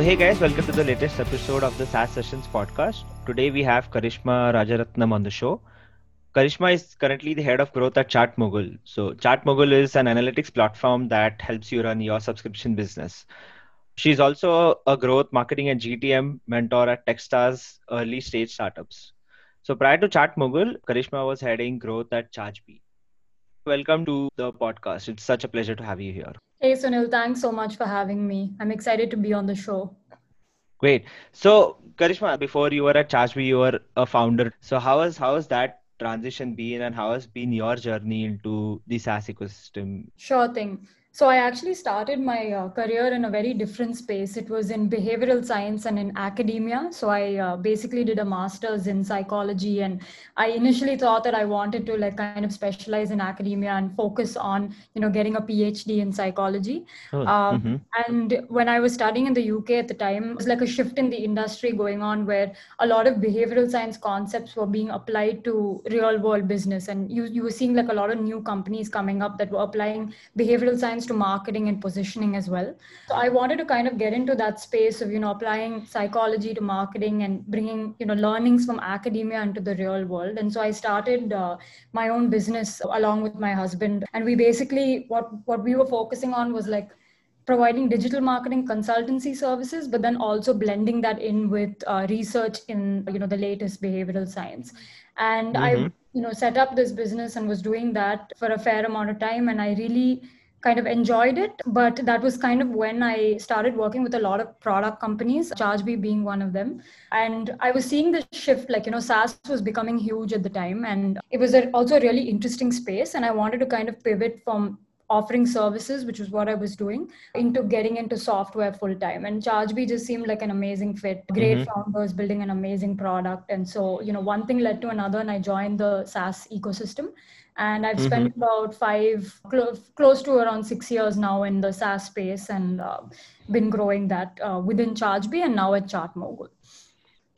So, hey guys, welcome to the latest episode of the SaaS Sessions podcast. Today we have Karishma Rajaratnam on the show. Karishma is currently the head of growth at ChartMogul. So, ChartMogul is an analytics platform that helps you run your subscription business. She's also a growth marketing and GTM mentor at Techstars early stage startups. So, prior to ChartMogul, Karishma was heading growth at ChargeBee. Welcome to the podcast. It's such a pleasure to have you here. Hey Sunil, thanks so much for having me. I'm excited to be on the show. Great. So, Karishma, before you were at ChargeBee, you were a founder. So, how has how has that transition been, and how has been your journey into the SaaS ecosystem? Sure thing. So I actually started my uh, career in a very different space. It was in behavioral science and in academia. So I uh, basically did a master's in psychology, and I initially thought that I wanted to like kind of specialize in academia and focus on you know getting a PhD in psychology. Oh, Um, mhm. and when I was studying in the UK at the time, it was like a shift in the industry going on where a lot of behavioral science concepts were being applied to real world business, and you you were seeing like a lot of new companies coming up that were applying behavioral science to marketing and positioning as well. So I wanted to kind of get into that space of, you know, applying psychology to marketing and bringing, you know, learnings from academia into the real world. And so I started uh, my own business along with my husband. And we basically, what, what we were focusing on was like providing digital marketing consultancy services but then also blending that in with uh, research in you know the latest behavioral science and i Mhm. you know set up this business and was doing that for a fair amount of time and i really kind of enjoyed it but that was kind of when i started working with a lot of product companies chargebee being one of them. And i was seeing the shift like you know saas was becoming huge at the time and it was also a really interesting space and i wanted to kind of pivot from offering services, which was what I was doing, into getting into software full time. And ChargeBee just seemed like an amazing fit. Great Mhm. founders building an amazing product. And so, you know, one thing led to another, and I joined the SaaS ecosystem. And I've spent about five, clo- close to around six years now in the SaaS space and uh, been growing that uh, within ChargeBee and now at ChartMogul.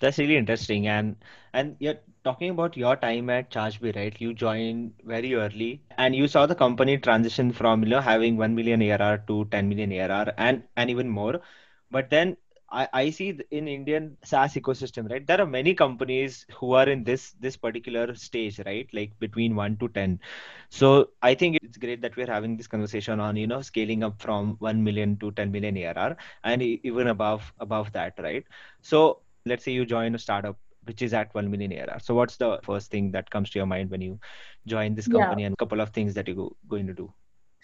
That's really interesting. And and you're talking about your time at ChargeBee, right? You joined very early, and you saw the company transition from, you know, having 1 million ARR to 10 million ARR and and even more. But then I, I see in Indian SaaS ecosystem, right? There are many companies who are in this this particular stage, right? Like between 1 to 10. So I think it's great that we're having this conversation on, you know, scaling up from 1 million to 10 million ARR and even above above that, right? So let's say you join a startup which is at 1 million ARR. So what's the first thing that comes to your mind when you join this Yeah. company and a couple of things that you're going to do?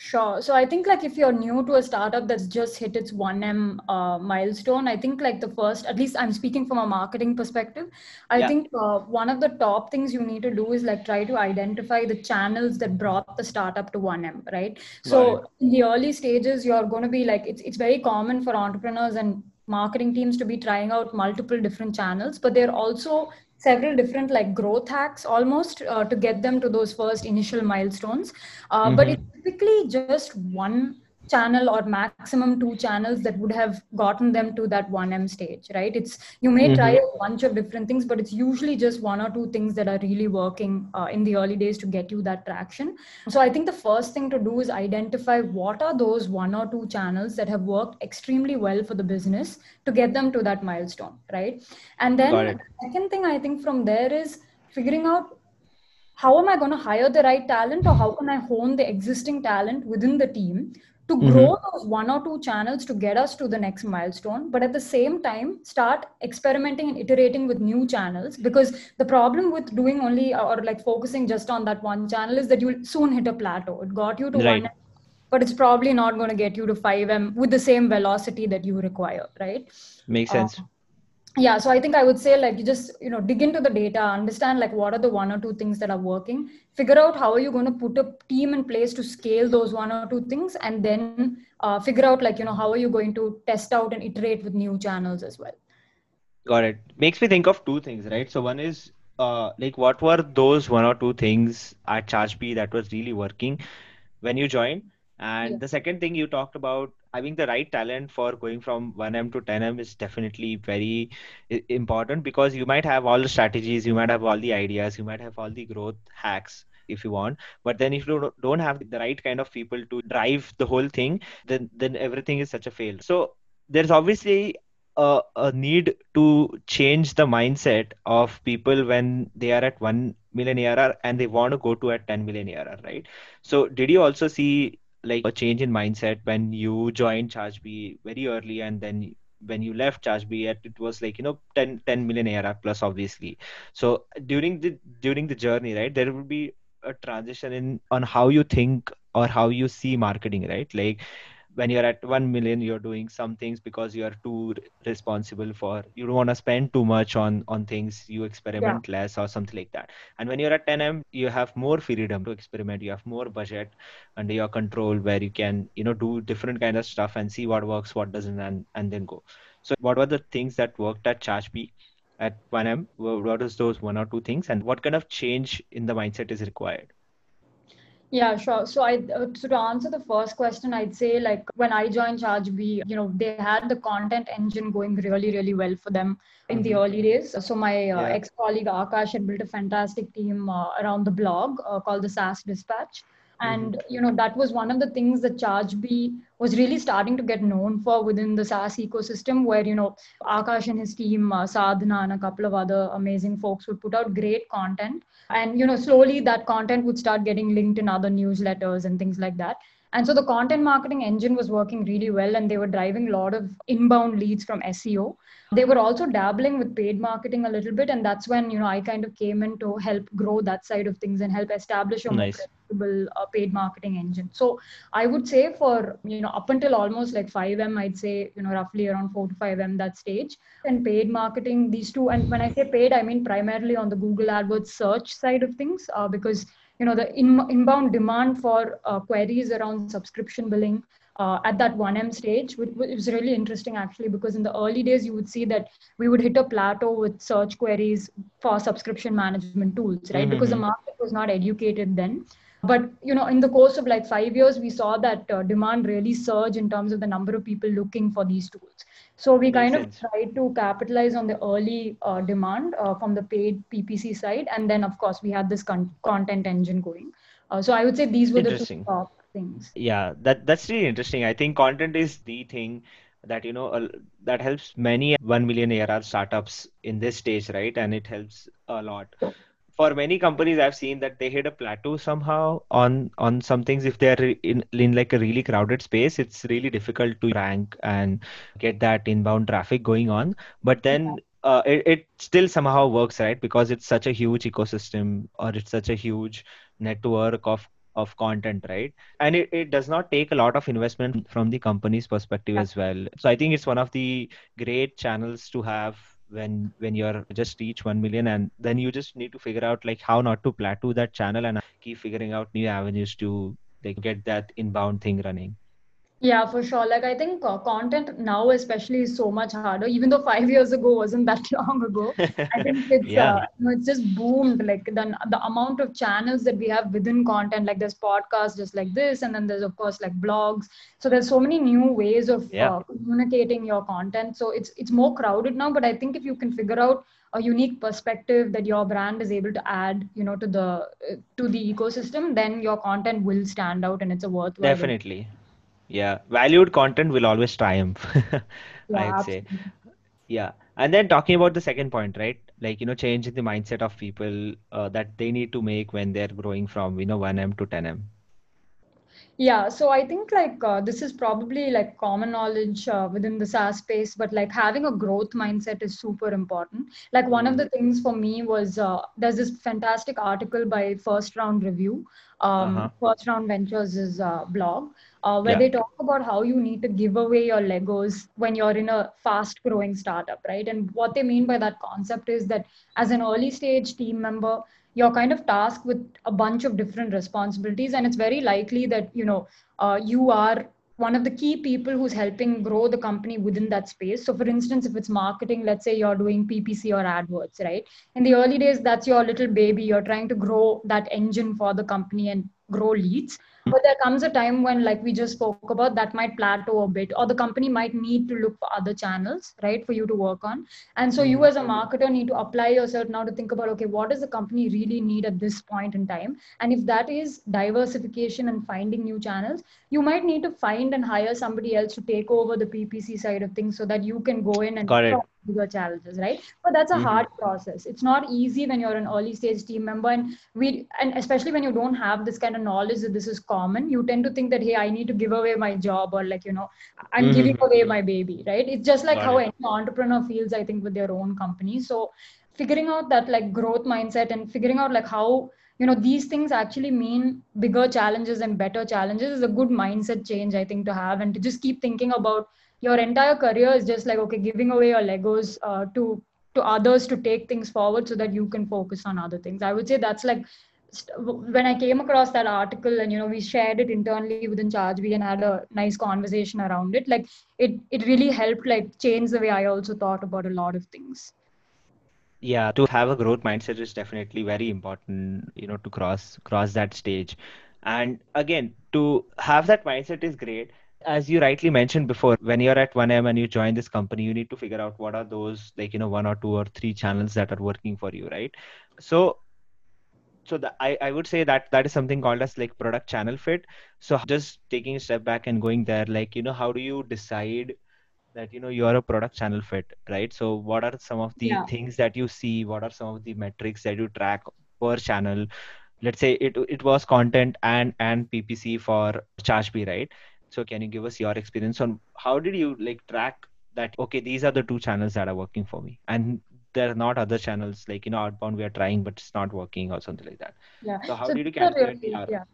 Sure. So I think like if you're new to a startup that's just hit its 1M uh, milestone, I think like the first, at least I'm speaking from a marketing perspective, I Yeah. think uh, one of the top things you need to do is like try to identify the channels that brought the startup to 1M, right? So in the early stages, you're going to be like, it's, it's very common for entrepreneurs and marketing teams to be trying out multiple different channels, but they're also several different like growth hacks almost uh, to get them to those first initial milestones uh, but Mhm. it's typically just one channel or maximum two channels that would have gotten them to that 1m stage right? It's you may try Mhm. a bunch of different things but it's usually just one or two things that are really working uh, in the early days to get you that traction. So i think the first thing to do is identify what are those one or two channels that have worked extremely well for the business to get them to that milestone right? And then the second thing i think from there is figuring out how am I going to hire the right talent or how can I hone the existing talent within the team to Mhm. grow those one or two channels to get us to the next milestone, but at the same time, start experimenting and iterating with new channels because the problem with doing only or like focusing just on that one channel is that you'll soon hit a plateau. It got you to Right. one, but it's probably not going to get you to 5M with the same velocity that you require, right? Makes Uh, sense. Yeah so i think i would say like you just you know dig into the data understand like what are the one or two things that are working figure out how are you going to put a team in place to scale those one or two things and then uh, figure out like you know how are you going to test out and iterate with new channels as well Got it. Makes me think of two things, right? So one is uh like what were those one or two things at ChargeBee that was really working when you joined? And Yeah. the second thing you talked about having the right talent for going from 1M to 10M is definitely very important because you might have all the strategies, you might have all the ideas, you might have all the growth hacks if you want, but then if you don't don't have the right kind of people to drive the whole thing, then then everything is such a fail. So there's obviously a, a need to change the mindset of people when they are at 1 million ARR and they want to go to a 10 million ARR, right? So did you also see like a change in mindset when you joined Chargebee very early and then when you left Chargebee it was like you know 10, 10 million ARR plus obviously. So during the during the journey, right, there will be a transition in on how you think or how you see marketing, right? Like when you're at 1 million you're doing some things because you're too responsible for you don't want to spend too much on on things you experiment yeah. less or something like that. And when you're at 10m you have more freedom to experiment you have more budget under your control where you can you know do different kind of stuff and see what works what doesn't and and then go. So what were the things that worked at chargebee at 1m what was those one or two things? And what kind of change in the mindset is required yeah, sure. So I uh, so to answer the first question, I'd say like when I joined Chargebee, you know, they had the content engine going really, really well for them in mm-hmm. the early days. So my uh, yeah. ex-colleague Akash had built a fantastic team uh, around the blog uh, called the SaaS Dispatch and mm-hmm. you know that was one of the things that chargebee was really starting to get known for within the saas ecosystem where you know akash and his team uh, sadhana and a couple of other amazing folks would put out great content and you know slowly that content would start getting linked in other newsletters and things like that and so the content marketing engine was working really well and they were driving a lot of inbound leads from SEO. They were also dabbling with paid marketing a little bit. And that's when, you know, I kind of came in to help grow that side of things and help establish a nice. More uh, paid marketing engine. So I would say for, you know, up until almost like 5M, I'd say, you know, roughly around 4 to 5M that stage. And paid marketing, these two, and when I say paid, I mean primarily on the Google AdWords search side of things, uh, because you know the in, inbound demand for uh, queries around subscription billing uh, at that 1m stage which, which was really interesting actually because in the early days you would see that we would hit a plateau with search queries for subscription management tools right mm-hmm. because the market was not educated then but you know in the course of like five years we saw that uh, demand really surge in terms of the number of people looking for these tools. So we kind of tried to capitalize on the early uh, demand uh, from the paid ppc side. And then of course we had this con- content engine going. Uh, so i would say these were the two top things. Yeah that that's really interesting. I think content is the thing that you know uh, that helps many 1 million ARR startups in this stage right? And it helps a lot for many companies i've seen that they hit a plateau somehow on on some things. If they're in, in like a really crowded space it's really difficult to rank and get that inbound traffic going on. But then uh, it, it still somehow works right? Because it's such a huge ecosystem or it's such a huge network of of content right? And it, it does not take a lot of investment from the company's perspective as well. So i think it's one of the great channels to have when when you're just reach 1 million and then you just need to figure out like how not to plateau that channel and keep figuring out new avenues to like get that inbound thing running yeah, for sure. Like I think uh, content now, especially, is so much harder. Even though five years ago wasn't that long ago, I think it's yeah. uh, you know, it's just boomed. Like the the amount of channels that we have within content, like there's podcasts just like this, and then there's of course like blogs. So there's so many new ways of yeah. uh, communicating your content. So it's it's more crowded now. But I think if you can figure out a unique perspective that your brand is able to add, you know, to the uh, to the ecosystem, then your content will stand out, and it's a worthwhile. Definitely yeah valued content will always triumph yeah, i'd say. yeah and then talking about the second point right? Like you know changing the mindset of people uh, that they need to make when they're growing from you know 1m to 10m yeah, so I think like uh, this is probably like common knowledge uh, within the SaaS space, but like having a growth mindset is super important. Like one of the mm-hmm. things for me was uh, there's this fantastic article by First Round Review, um, uh-huh. First Round Ventures' uh, blog, uh, where yeah. they talk about how you need to give away your Legos when you're in a fast growing startup, right? And what they mean by that concept is that as an early stage team member, you're kind of tasked with a bunch of different responsibilities and it's very likely that you know uh, you are one of the key people who's helping grow the company within that space. So for instance if it's marketing let's say you're doing ppc or adwords right? In the early days that's your little baby. You're trying to grow that engine for the company and grow leads Mm-hmm. but there comes a time when like we just spoke about that might plateau a bit or the company might need to look for other channels right for you to work on. And so you mm-hmm. as a marketer need to apply yourself now to think about okay what does the company really need at this point in time? And if that is diversification and finding new channels you might need to find and hire somebody else to take over the ppc side of things so that you can go in and Got it. Bigger challenges right? But that's a Mhm. hard process. It's not easy when you're an early stage team member and we and especially when you don't have this kind of knowledge that this is common you tend to think that hey i need to give away my job or like you know i'm Mhm. giving away my baby right? It's just like Got how any entrepreneur feels i think with their own company. So figuring out that like growth mindset and figuring out like how you know these things actually mean bigger challenges and better challenges is a good mindset change i think to have and to just keep thinking about your entire career is just like okay giving away your legos uh, to to others to take things forward so that you can focus on other things i would say that's like when i came across that article and you know we shared it internally within chargebee and had a nice conversation around it like it it really helped like change the way i also thought about a lot of things Yeah, to have a growth mindset is definitely very important, you know, to cross cross that stage. And again, to have that mindset is great. As you rightly mentioned before, when you're at 1M and you join this company, you need to figure out what are those like, you know, one or two or three channels that are working for you, right? So so the, I, I would say that that is something called as like product channel fit. So just taking a step back and going there, like, you know, how do you decide that you know you are a product channel fit right so what are some of the Yeah. things that you see what are some of the metrics that you track per channel let's say it it was content and and ppc for chargebee right so can you give us your experience on how did you like track that okay these are the two channels that are working for me and there are not other channels like you know outbound we are trying but it's not working or something like that yeah so how so did you calculate really- the yeah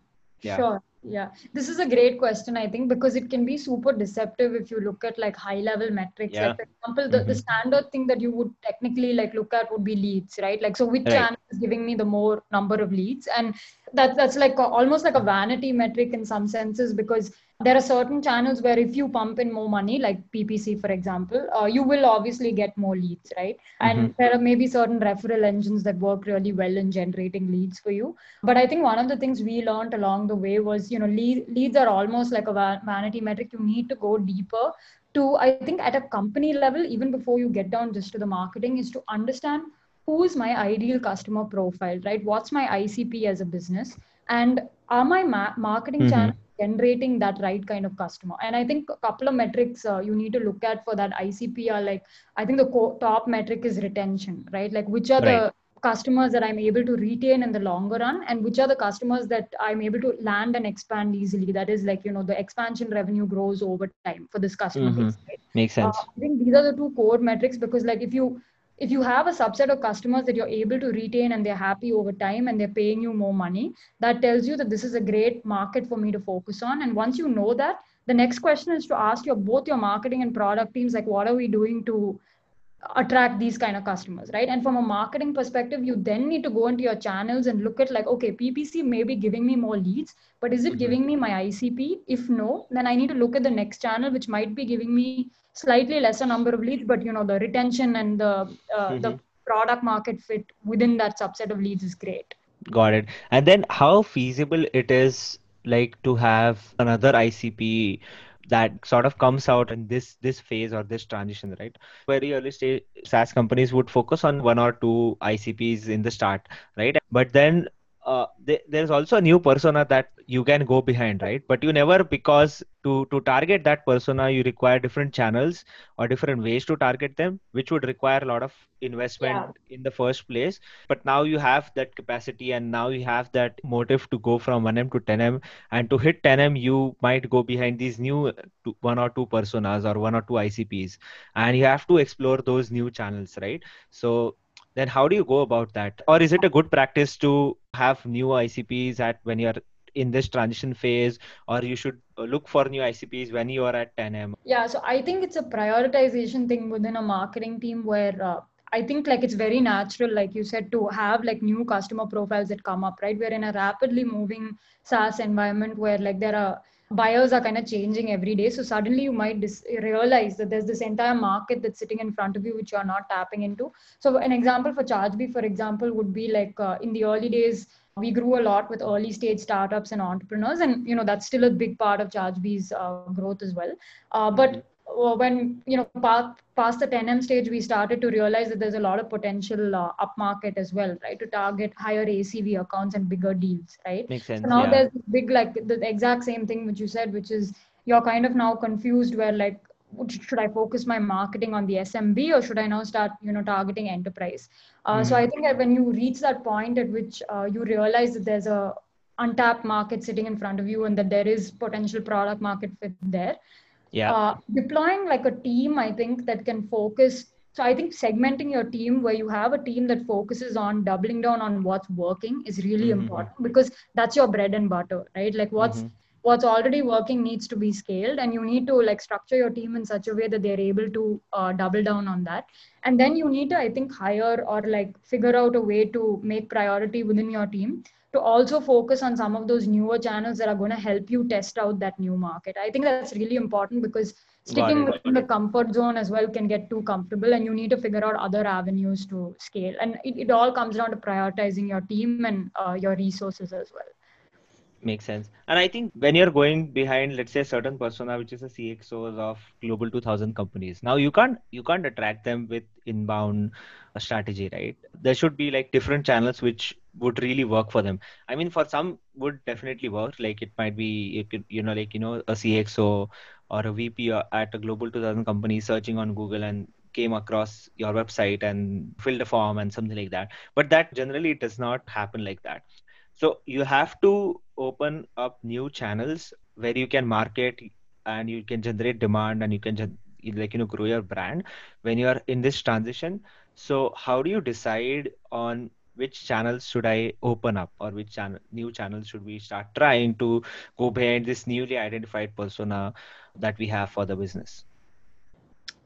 Yeah. Sure. Yeah. This is a great question, I think, because it can be super deceptive if you look at like high level metrics. Yeah. Like, for example, the, the Mhm. standard thing that you would technically like look at would be leads, right? Like, so which Right. channel is giving me the more number of leads? And that, that's like a, almost like a vanity metric in some senses because there are certain channels where if you pump in more money, like PPC, for example, uh, you will obviously get more leads, right? And Mhm. there are maybe certain referral engines that work really well in generating leads for you but i think one of the things we learned along the way was you know lead, leads are almost like a vanity metric you need to go deeper to i think at a company level even before you get down just to the marketing is to understand who's my ideal customer profile right what's my icp as a business and are my ma- marketing Mhm. channels generating that right kind of customer and i think a couple of metrics uh, you need to look at for that icp are like i think the co- top metric is retention right like which are the customers that I'm able to retain in the longer run, and which are the customers that I'm able to land and expand easily. That is like, you know, the expansion revenue grows over time for this customer Mhm. base. Right? makes Uh, sense I think these are the two core metrics because, like, if you if you have a subset of customers that you're able to retain and they're happy over time and they're paying you more money, that tells you that this is a great market for me to focus on. And once you know that, the next question is to ask your both your marketing and product teams, like, what are we doing to attract these kind of customers right and from a marketing perspective you then need to go into your channels and look at like okay ppc may be giving me more leads but is it Mhm. giving me my icp if no then i need to look at the next channel which might be giving me slightly lesser number of leads but you know the retention and the uh, the Mhm. product market fit within that subset of leads is great Got it. And then how feasible it is like to have another ICP that sort of comes out in this this phase or this transition, right? Very early stage SaaS companies would focus on one or two ICPs in the start, right? But then uh, th there's also a new persona that you can go behind, right? But you never because to to target that persona, you require different channels or different ways to target them, which would require a lot of investment in the first place. But now you have that capacity and now you have that motive to go from 1m to 10m and to hit 10m you might go behind these new uh, two, one or two personas or one or two icps and you have to explore those new channels right? So then how do you go about that or is it a good practice to have new icps at when you're in this transition phase or you should uh, look for new icps when you are at 10m Yeah, so I think it's a prioritization thing within a marketing team where uh, I think like it's very natural, like you said, to have like new customer profiles that come up, right? We're in a rapidly moving SaaS environment where like there are buyers are kind of changing every day. So suddenly you might dis- realize that there's this entire market that's sitting in front of you which you are not tapping into. So an example for ChargeBee, for example, would be like uh, in the early days, we grew a lot with early stage startups and entrepreneurs and you know that's still a big part of chargebee's uh, growth as well uh, but mm-hmm. When you know past, past the 10m stage we started to realize that there's a lot of potential uh, upmarket as well right to target higher acv accounts and bigger deals right makes sense so now yeah. there's big like the exact same thing which you said which is you're kind of now confused where like should I focus my marketing on the SMB or should I now start, you know, targeting enterprise? Uh, mm-hmm. So I think that when you reach that point at which uh, you realize that there's a untapped market sitting in front of you and that there is potential product market fit there. Yeah. Uh, deploying like a team, I think that can focus. So I think segmenting your team where you have a team that focuses on doubling down on what's working is really mm-hmm. important because that's your bread and butter, right? Like what's mm-hmm what's already working needs to be scaled and you need to like structure your team in such a way that they're able to uh, double down on that and then you need to i think hire or like figure out a way to make priority within your team to also focus on some of those newer channels that are going to help you test out that new market i think that's really important because sticking within the comfort zone as well can get too comfortable and you need to figure out other avenues to scale and it, it all comes down to prioritizing your team and uh, your resources as well Makes sense. And I think when you're going behind, let's say a certain persona, which is a CXOs of global 2000 companies, now you can't you can't attract them with inbound uh, strategy, right? There should be like different channels which would really work for them. I mean, for some would definitely work. Like it might be, it could, you know, like you know, a CXO or a VP at a global 2000 company searching on Google and came across your website and filled a form and something like that. But that generally does not happen like that. So you have to open up new channels where you can market and you can generate demand and you can like you know grow your brand when you are in this transition. So how do you decide on which channels should I open up or which channel new channels should we start trying to go behind this newly identified persona that we have for the business?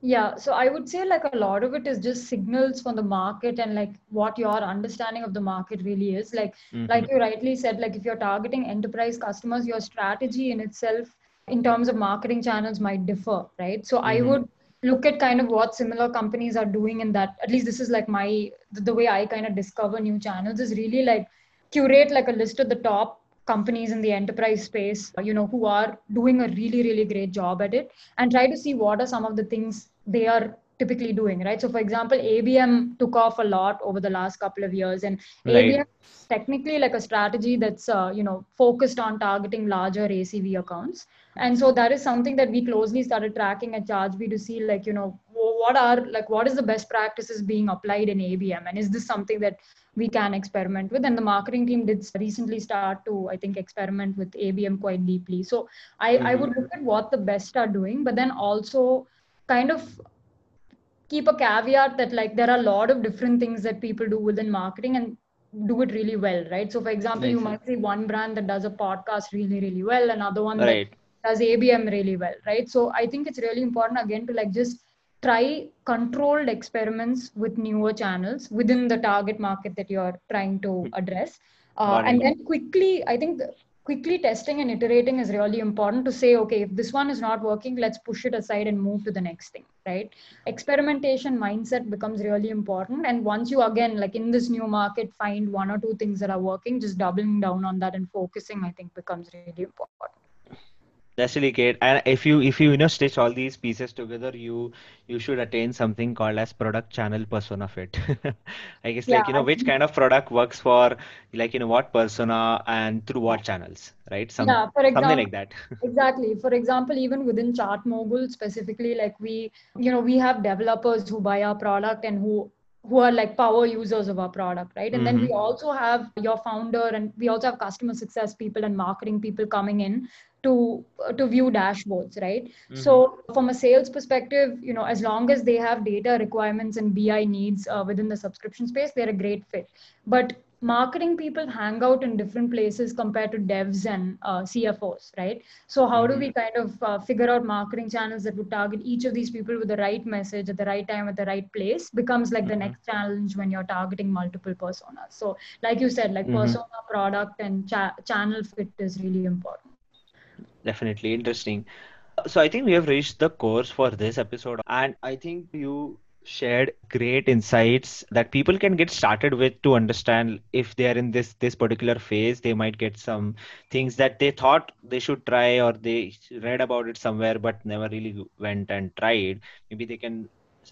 Yeah, so I would say like a lot of it is just signals from the market and like what your understanding of the market really is. Like mm-hmm. like you rightly said, like if you're targeting enterprise customers, your strategy in itself in terms of marketing channels might differ, right? So mm-hmm. I would look at kind of what similar companies are doing in that. At least this is like my the way I kind of discover new channels is really like curate like a list of the top companies in the enterprise space you know who are doing a really really great job at it and try to see what are some of the things they are typically doing right so for example abm took off a lot over the last couple of years and right. abm technically like a strategy that's uh, you know focused on targeting larger acv accounts and so that is something that we closely started tracking at chargebee to see like you know what are like what is the best practices being applied in abm and is this something that we can experiment with. And the marketing team did recently start to, I think, experiment with ABM quite deeply. So I, mm-hmm. I would look at what the best are doing, but then also kind of keep a caveat that like there are a lot of different things that people do within marketing and do it really well, right? So for example, you might see one brand that does a podcast really, really well, another one right. that does ABM really well, right? So I think it's really important again to like just try controlled experiments with newer channels within the target market that you're trying to hmm. address. Uh, and then quickly i think quickly testing and iterating is really important to say okay if this one is not working let's push it aside and move to the next thing right? Experimentation mindset becomes really important. And once you again like in this new market find one or two things that are working just doubling down on that and focusing i think becomes really important that's really great. And if you if you you know stitch all these pieces together, you you should attain something called as product channel persona fit. I guess yeah, like you know which kind of product works for like you know what persona and through what channels, right? Some, yeah, for example, something like that. exactly. For example, even within Chartmogul specifically, like we you know we have developers who buy our product and who who are like power users of our product right and mm-hmm. then we also have your founder and we also have customer success people and marketing people coming in to to view dashboards right mm-hmm. so from a sales perspective you know as long as they have data requirements and bi needs uh, within the subscription space they're a great fit but marketing people hang out in different places compared to devs and uh, cfos right so how mm-hmm. do we kind of uh, figure out marketing channels that would target each of these people with the right message at the right time at the right place becomes like mm-hmm. the next challenge when you're targeting multiple personas so like you said like mm-hmm. persona product and cha- channel fit is really important definitely interesting. So I think we have reached the course for this episode, and I think you shared great insights that people can get started with to understand if they are in this this particular phase they might get some things that they thought they should try or they read about it somewhere but never really went and tried maybe they can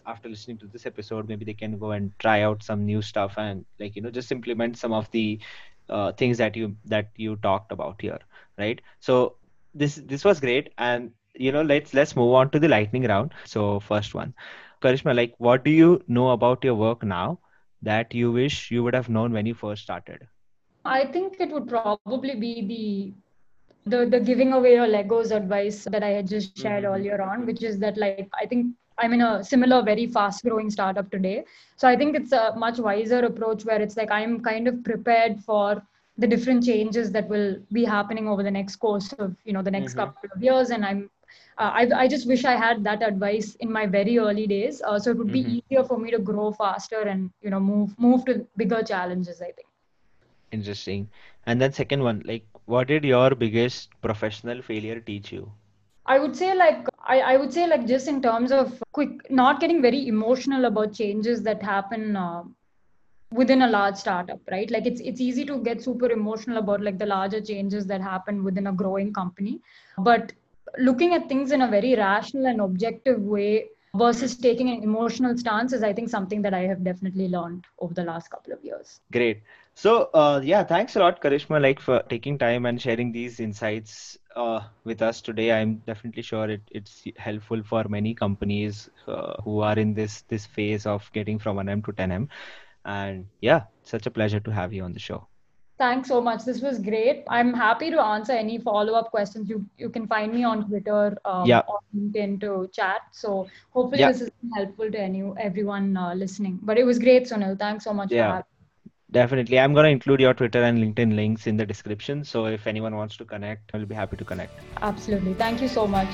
after listening to this episode maybe they can go and try out some new stuff and like you know just implement some of the uh, things that you that you talked about here right so this this was great and you know let's let's move on to the lightning round so first one Karishma, like what do you know about your work now that you wish you would have known when you first started? I think it would probably be the the the giving away your Legos advice that I had just shared mm-hmm. earlier on, which is that like I think I'm in a similar, very fast growing startup today. So I think it's a much wiser approach where it's like I'm kind of prepared for the different changes that will be happening over the next course of you know the next mm-hmm. couple of years and i'm uh, I, I just wish I had that advice in my very early days. Uh, so it would be mm-hmm. easier for me to grow faster and you know move move to bigger challenges. I think. Interesting. And then second one, like, what did your biggest professional failure teach you? I would say like I, I would say like just in terms of quick not getting very emotional about changes that happen uh, within a large startup right? Like it's it's easy to get super emotional about like the larger changes that happen within a growing company. But looking at things in a very rational and objective way versus taking an emotional stance is i think something that i have definitely learned over the last couple of years. Great. So uh, yeah thanks a lot karishma like for taking time and sharing these insights uh, with us today. I'm definitely sure it, it's helpful for many companies uh, who are in this this phase of getting from 1m to 10m and yeah such a pleasure to have you on the show Thanks so much. This was great. I'm happy to answer any follow-up questions. You you can find me on Twitter um, yeah. or LinkedIn to chat. So hopefully yeah. this is helpful to any everyone uh, listening. But it was great, Sunil. Thanks so much yeah. Definitely. I'm going to include your Twitter and LinkedIn links in the description. So if anyone wants to connect, I'll be happy to connect. Absolutely. Thank you so much.